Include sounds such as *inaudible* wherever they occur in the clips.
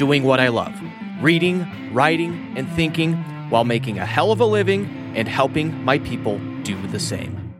doing what I love reading, writing, and thinking while making a hell of a living and helping my people do the same.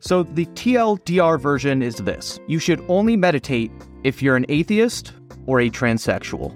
So, the TLDR version is this you should only meditate if you're an atheist or a transsexual.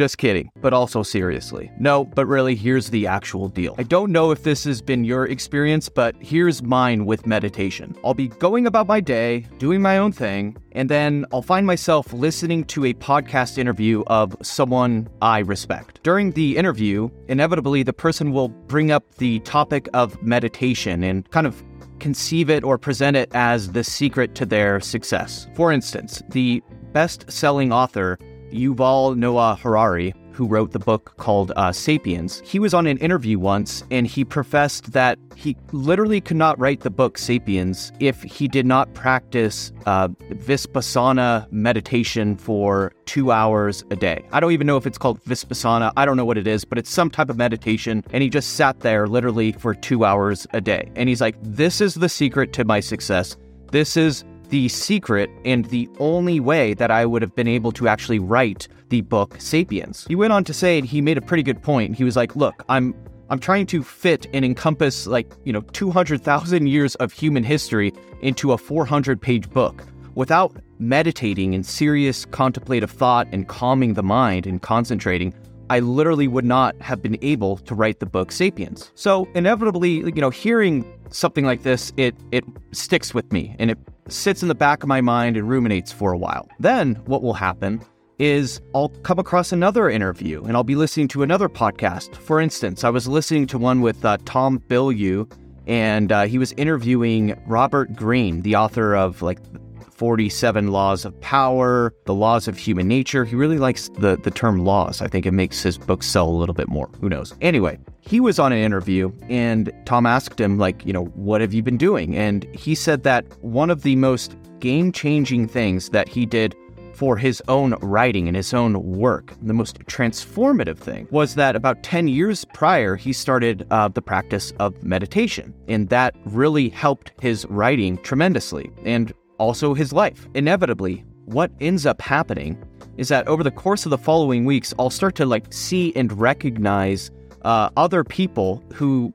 Just kidding, but also seriously. No, but really, here's the actual deal. I don't know if this has been your experience, but here's mine with meditation. I'll be going about my day, doing my own thing, and then I'll find myself listening to a podcast interview of someone I respect. During the interview, inevitably, the person will bring up the topic of meditation and kind of conceive it or present it as the secret to their success. For instance, the best selling author Yuval Noah Harari, who wrote the book called uh, Sapiens, he was on an interview once and he professed that he literally could not write the book Sapiens if he did not practice uh, Vipassana meditation for two hours a day. I don't even know if it's called Vipassana. I don't know what it is, but it's some type of meditation. And he just sat there literally for two hours a day. And he's like, This is the secret to my success. This is the secret and the only way that I would have been able to actually write the book Sapiens. He went on to say he made a pretty good point. He was like, "Look, I'm I'm trying to fit and encompass like, you know, 200,000 years of human history into a 400-page book without meditating in serious contemplative thought and calming the mind and concentrating. I literally would not have been able to write the book Sapiens. So, inevitably, you know, hearing something like this, it it sticks with me and it sits in the back of my mind and ruminates for a while. Then what will happen is I'll come across another interview and I'll be listening to another podcast. For instance, I was listening to one with uh, Tom Bilyeu, and uh, he was interviewing Robert Greene, the author of like 47 Laws of Power, The Laws of Human Nature. He really likes the, the term laws. I think it makes his book sell a little bit more. Who knows? Anyway, he was on an interview and Tom asked him, like, you know, what have you been doing? And he said that one of the most game changing things that he did for his own writing and his own work. The most transformative thing was that about 10 years prior, he started uh, the practice of meditation. And that really helped his writing tremendously. And also his life. Inevitably, what ends up happening is that over the course of the following weeks, I'll start to like see and recognize uh, other people who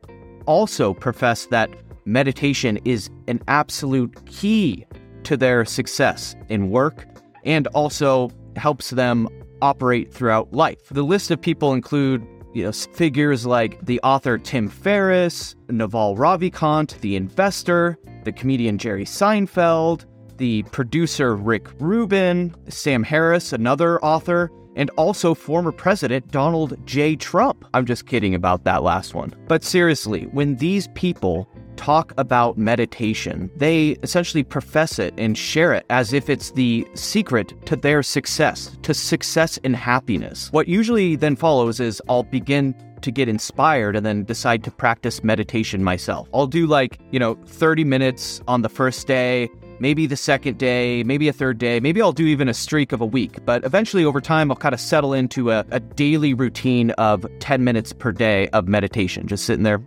also profess that meditation is an absolute key to their success in work and also helps them operate throughout life. The list of people include you know, figures like the author Tim Ferriss, Naval Ravikant, the investor, the comedian Jerry Seinfeld, the producer Rick Rubin, Sam Harris, another author, and also former President Donald J. Trump. I'm just kidding about that last one. But seriously, when these people talk about meditation, they essentially profess it and share it as if it's the secret to their success, to success and happiness. What usually then follows is I'll begin to get inspired and then decide to practice meditation myself. I'll do like, you know, 30 minutes on the first day, maybe the second day, maybe a third day, maybe I'll do even a streak of a week. But eventually, over time, I'll kind of settle into a, a daily routine of 10 minutes per day of meditation, just sitting there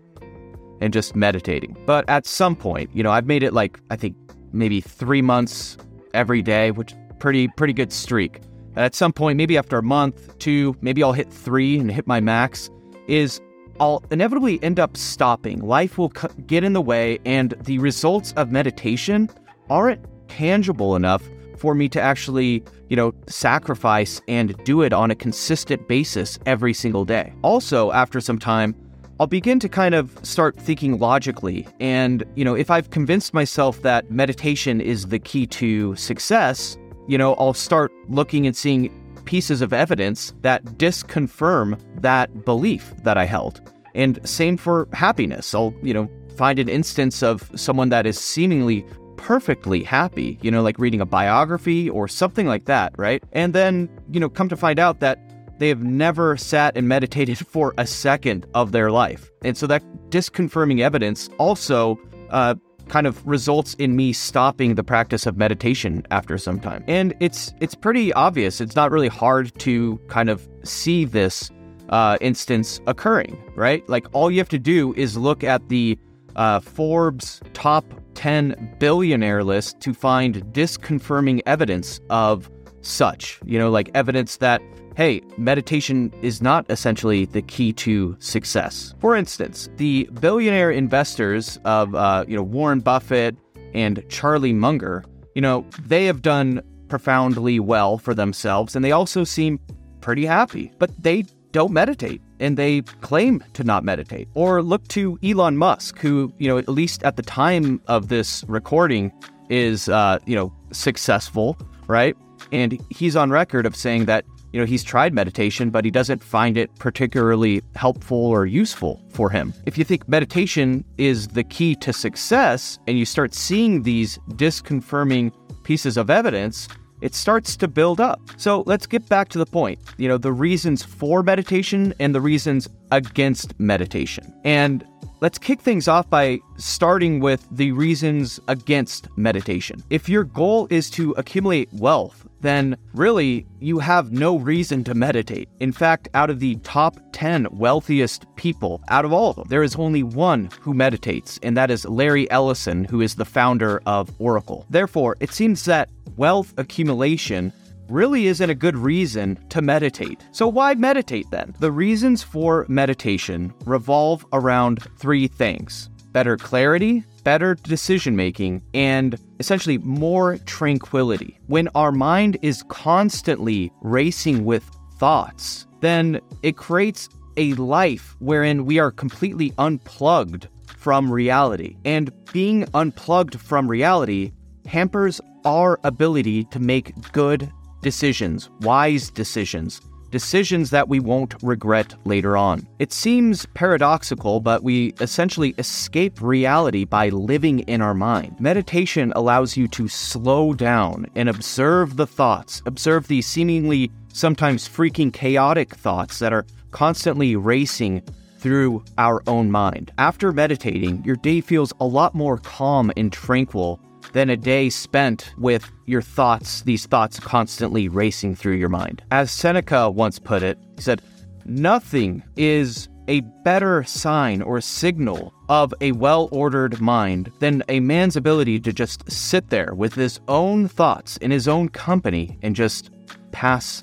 and just meditating. But at some point, you know, I've made it like, I think maybe three months every day, which pretty, pretty good streak. At some point, maybe after a month, two, maybe I'll hit three and hit my max, is I'll inevitably end up stopping. Life will get in the way, and the results of meditation aren't tangible enough for me to actually, you know, sacrifice and do it on a consistent basis every single day. Also, after some time, I'll begin to kind of start thinking logically. And, you know, if I've convinced myself that meditation is the key to success, you know, I'll start looking and seeing pieces of evidence that disconfirm that belief that I held. And same for happiness. I'll, you know, find an instance of someone that is seemingly perfectly happy, you know, like reading a biography or something like that, right? And then, you know, come to find out that they have never sat and *laughs* meditated for a second of their life. And so that disconfirming evidence also uh, kind of results in me stopping the practice of meditation after some time. And it's it's pretty obvious. It's not really hard to kind of see this uh, instance occurring, right? Like all you have to do is look at the uh, Forbes top 10 billionaire list to find disconfirming evidence of such. You know, like evidence that hey, meditation is not essentially the key to success. For instance, the billionaire investors of uh, you know Warren Buffett and Charlie Munger, you know, they have done profoundly well for themselves, and they also seem pretty happy. But they don't meditate and they claim to not meditate. Or look to Elon Musk, who, you know, at least at the time of this recording is, uh, you know, successful, right? And he's on record of saying that, you know, he's tried meditation, but he doesn't find it particularly helpful or useful for him. If you think meditation is the key to success and you start seeing these disconfirming pieces of evidence, it starts to build up. So let's get back to the point. You know, the reasons for meditation and the reasons against meditation. And let's kick things off by starting with the reasons against meditation. If your goal is to accumulate wealth, then really you have no reason to meditate. In fact, out of the top 10 wealthiest people, out of all of them, there is only one who meditates, and that is Larry Ellison, who is the founder of Oracle. Therefore, it seems that wealth accumulation really isn't a good reason to meditate. So, why meditate then? The reasons for meditation revolve around three things better clarity, better decision making, and essentially more tranquility. When our mind is constantly racing with thoughts, then it creates a life wherein we are completely unplugged from reality. And being unplugged from reality hampers our ability to make good decisions, wise decisions, decisions that we won't regret later on. It seems paradoxical, but we essentially escape reality by living in our mind. Meditation allows you to slow down and observe the thoughts, observe the seemingly sometimes freaking chaotic thoughts that are constantly racing through our own mind. After meditating, your day feels a lot more calm and tranquil than a day spent with your thoughts, these thoughts constantly racing through your mind. As Seneca once put it, he said, Nothing is a better sign or signal of a well ordered mind than a man's ability to just sit there with his own thoughts in his own company and just pass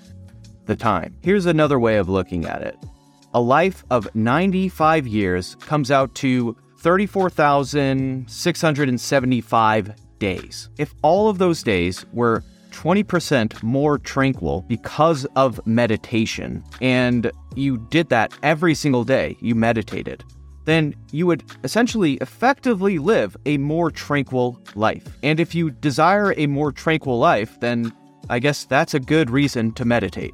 the time. Here's another way of looking at it a life of 95 years comes out to 34,675 days. If all of those days were 20% more tranquil because of meditation, and you did that every single day, you meditated, then you would essentially effectively live a more tranquil life. And if you desire a more tranquil life, then I guess that's a good reason to meditate.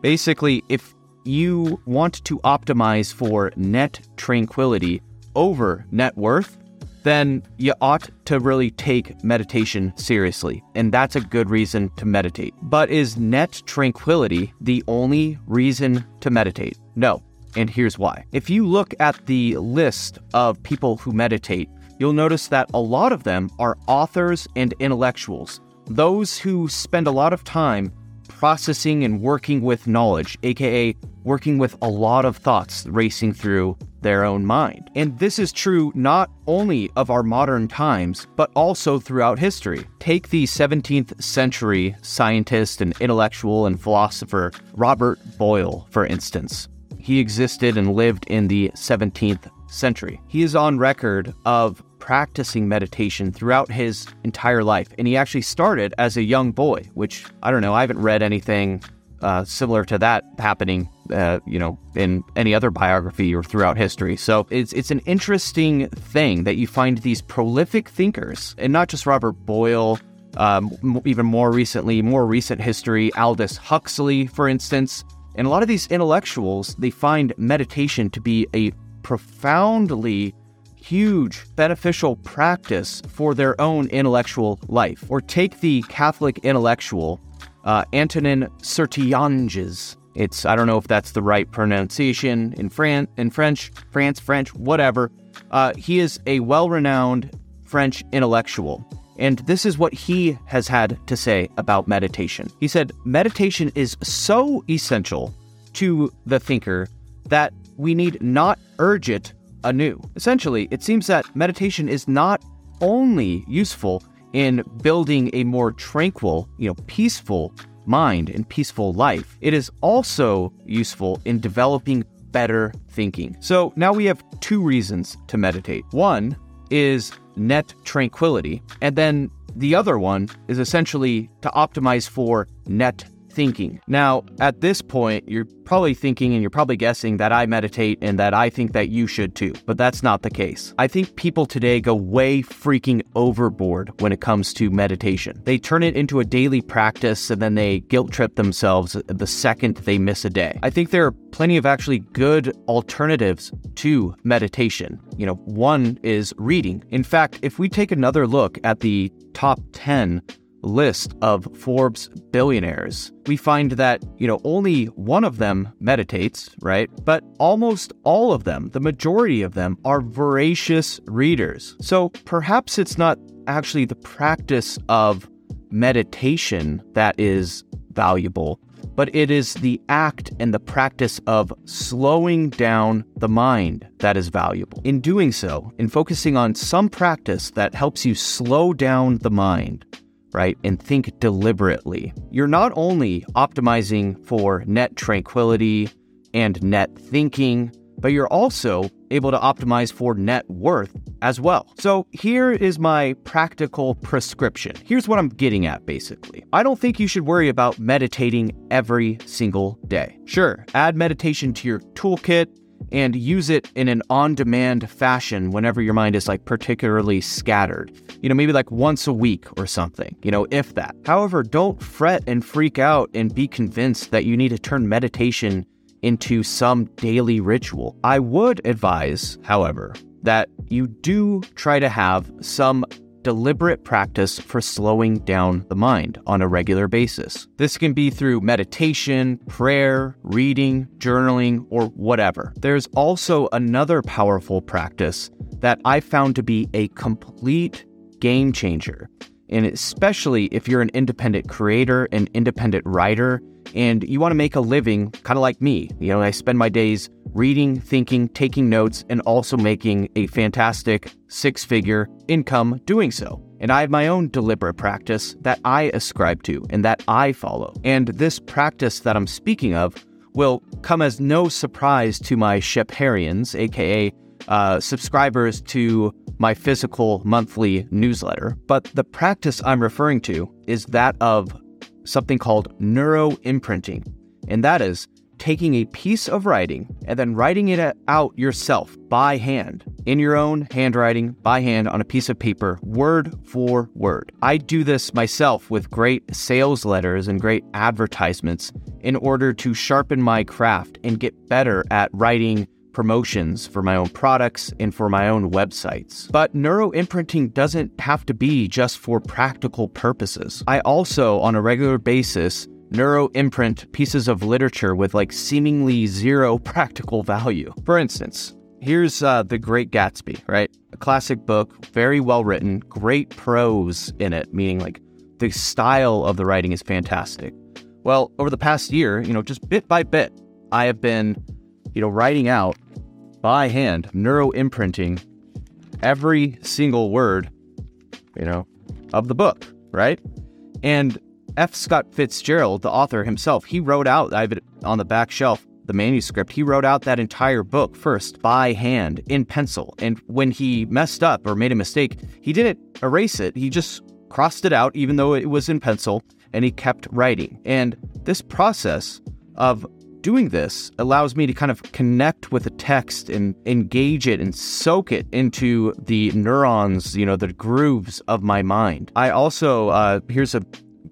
Basically, if you want to optimize for net tranquility over net worth, then you ought to really take meditation seriously. And that's a good reason to meditate. But is net tranquility the only reason to meditate? No. And here's why. If you look at the list of people who meditate, you'll notice that a lot of them are authors and intellectuals, those who spend a lot of time processing and working with knowledge, aka working with a lot of thoughts racing through their own mind. And this is true not only of our modern times, but also throughout history. Take the 17th century scientist and intellectual and philosopher Robert Boyle, for instance. He existed and lived in the 17th century. He is on record of practicing meditation throughout his entire life, and he actually started as a young boy, which I don't know, I haven't read anything uh, similar to that happening, uh, you know, in any other biography or throughout history. So it's it's an interesting thing that you find these prolific thinkers, and not just Robert Boyle. Um, even more recently, more recent history, Aldous Huxley, for instance, and a lot of these intellectuals, they find meditation to be a profoundly huge beneficial practice for their own intellectual life. Or take the Catholic intellectual uh, Antonin Sertillanges. It's I don't know if that's the right pronunciation in Fran in French, France, French, whatever. Uh, he is a well-renowned French intellectual, and this is what he has had to say about meditation. He said, "Meditation is so essential to the thinker that we need not urge it anew." Essentially, it seems that meditation is not only useful in building a more tranquil, you know, peaceful mind and peaceful life. It is also useful in developing better thinking. So now we have two reasons to meditate. One is net tranquility, and then the other one is essentially to optimize for net thinking. Now, at this point, you're probably thinking and you're probably guessing that I meditate and that I think that you should too, but that's not the case. I think people today go way freaking overboard when it comes to meditation. They turn it into a daily practice and then they guilt trip themselves the second they miss a day. I think there are plenty of actually good alternatives to meditation. You know, one is reading. In fact, if we take another look at the top 10 list of Forbes billionaires, we find that, you know, only one of them meditates, right? But almost all of them, the majority of them, are voracious readers. So perhaps it's not actually the practice of meditation that is valuable, but it is the act and the practice of slowing down the mind that is valuable. In doing so, in focusing on some practice that helps you slow down the mind, right, and think deliberately, you're not only optimizing for net tranquility and net thinking, but you're also able to optimize for net worth as well. So here is my practical prescription. Here's what I'm getting at basically. I don't think you should worry about meditating every single day. Sure, add meditation to your toolkit and use it in an on demand fashion whenever your mind is like particularly scattered. You know, maybe like once a week or something, you know, if that. However, don't fret and freak out and be convinced that you need to turn meditation into some daily ritual. I would advise, however, that you do try to have some deliberate practice for slowing down the mind on a regular basis. This can be through meditation, prayer, reading, journaling, or whatever. There's also another powerful practice that I found to be a complete game changer. And especially if you're an independent creator, an independent writer, and you want to make a living kind of like me. You know, I spend my days reading, thinking, taking notes, and also making a fantastic six figure income doing so. And I have my own deliberate practice that I ascribe to and that I follow. And this practice that I'm speaking of will come as no surprise to my Scheperians, aka uh, subscribers to my physical monthly newsletter. But the practice I'm referring to is that of something called neuro imprinting. And that is taking a piece of writing and then writing it out yourself by hand, in your own handwriting, by hand on a piece of paper, word for word. I do this myself with great sales letters and great advertisements in order to sharpen my craft and get better at writing promotions for my own products and for my own websites. But neuro imprinting doesn't have to be just for practical purposes. I also, on a regular basis, neuro imprint pieces of literature with like seemingly zero *laughs* practical value. For instance, here's uh, The Great Gatsby, right? A classic book, very well written, great prose in it, meaning like the style of the writing is fantastic. Well, over the past year, you know, just bit by bit, I have been, you know, writing out by hand, neuro imprinting every single word, you know, of the book, right? And F. Scott Fitzgerald, the author himself, he wrote out, I have it on the back shelf, the manuscript, he wrote out that entire book first by hand in pencil. And when he messed up or made a mistake, he didn't erase it. He just crossed it out, even though it was in pencil, and he kept writing. And this process of doing this allows me to kind of connect with the text and engage it and soak it into the neurons, you know, the grooves of my mind. I also, uh, here's a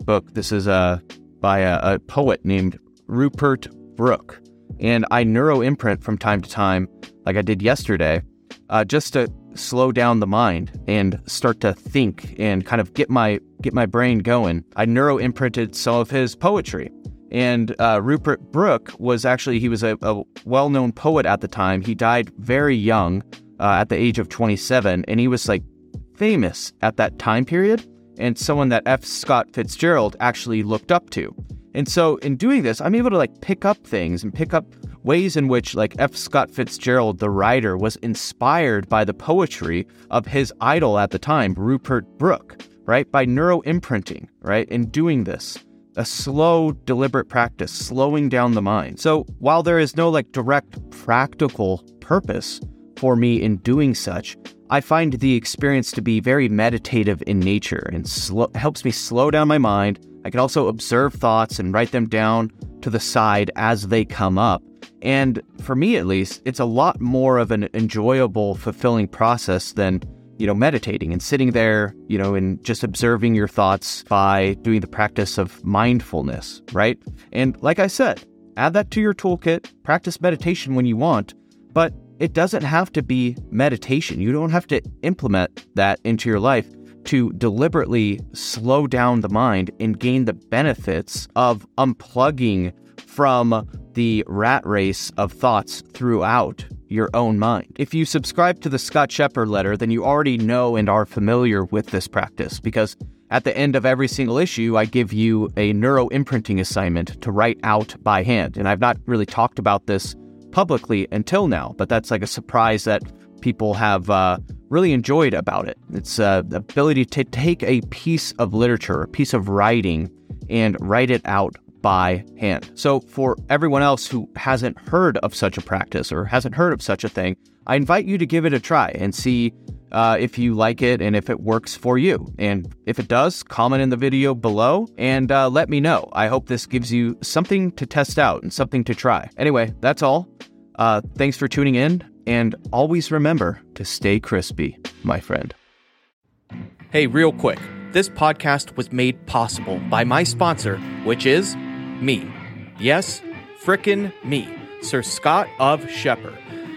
book. This is uh, by a, a poet named Rupert Brooke. And I neuro imprint from time to time, like I did yesterday, uh, just to slow down the mind and start to think and kind of get my get my brain going, I neuro imprinted some of his poetry. And uh, Rupert Brooke was actually he was a, a well known poet at the time. He died very young, uh, at the age of 27, and he was like famous at that time period, and someone that F. Scott Fitzgerald actually looked up to. And so in doing this, I'm able to like pick up things and pick up ways in which like F. Scott Fitzgerald, the writer, was inspired by the poetry of his idol at the time, Rupert Brooke, right? By neuro imprinting, right? In doing this, a slow, deliberate practice, slowing down the mind. So while there is no like direct practical purpose for me in doing such, I find the experience to be very meditative in nature and helps me slow down my mind. I can also observe thoughts and write them down to the side as they come up. And for me, at least, it's a lot more of an enjoyable, fulfilling process than, you know, meditating and sitting there, you know, and just observing your thoughts by doing the practice of mindfulness, right? And like I said, add that to your toolkit, practice meditation when you want, but it doesn't have to be meditation. You don't have to implement that into your life to deliberately slow down the mind and gain the benefits of unplugging from the rat race of thoughts throughout your own mind. If you subscribe to the Scott Scheper letter, then you already know and are familiar with this practice because at the end of every single issue, I give you a neuro imprinting assignment to write out by hand. And I've not really talked about this publicly until now, but that's like a surprise that people have uh, really enjoyed about it. It's uh, the ability to take a piece of literature, a piece of writing, and write it out by hand. So, for everyone else who hasn't heard of such a practice or hasn't heard of such a thing, I invite you to give it a try and see uh, if you like it and if it works for you. And if it does, comment in the video below and uh, let me know. I hope this gives you something to test out and something to try. Anyway, that's all. Uh, thanks for tuning in, and always remember to stay crispy, my friend. Hey, real quick. This podcast was made possible by my sponsor, which is me. Yes, frickin' me, Sir Scott of Scheper.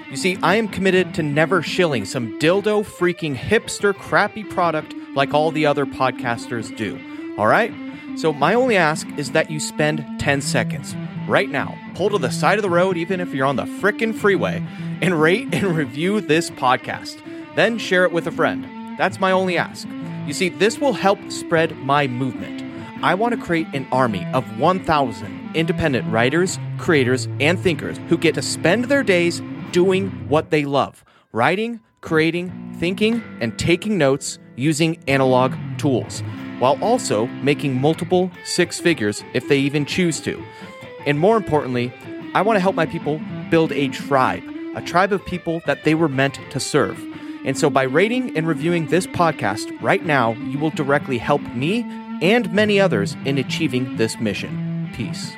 You see, I am committed to never shilling some dildo freaking hipster crappy product like all the other podcasters do. All right? So, my only ask is that you spend 10 seconds right now, pull to the side of the road, even if you're on the frickin' freeway, and rate and review this podcast. Then share it with a friend. That's my only ask. You see, this will help spread my movement. I want to create an army of 1,000 independent writers, creators, and thinkers who get to spend their days doing what they love writing, creating, thinking, and taking notes using analog tools, while also making multiple six figures if they even choose to. And more importantly, I want to help my people build a tribe, a tribe of people that they were meant to serve. And so by rating and reviewing this podcast right now, you will directly help me and many others in achieving this mission. Peace.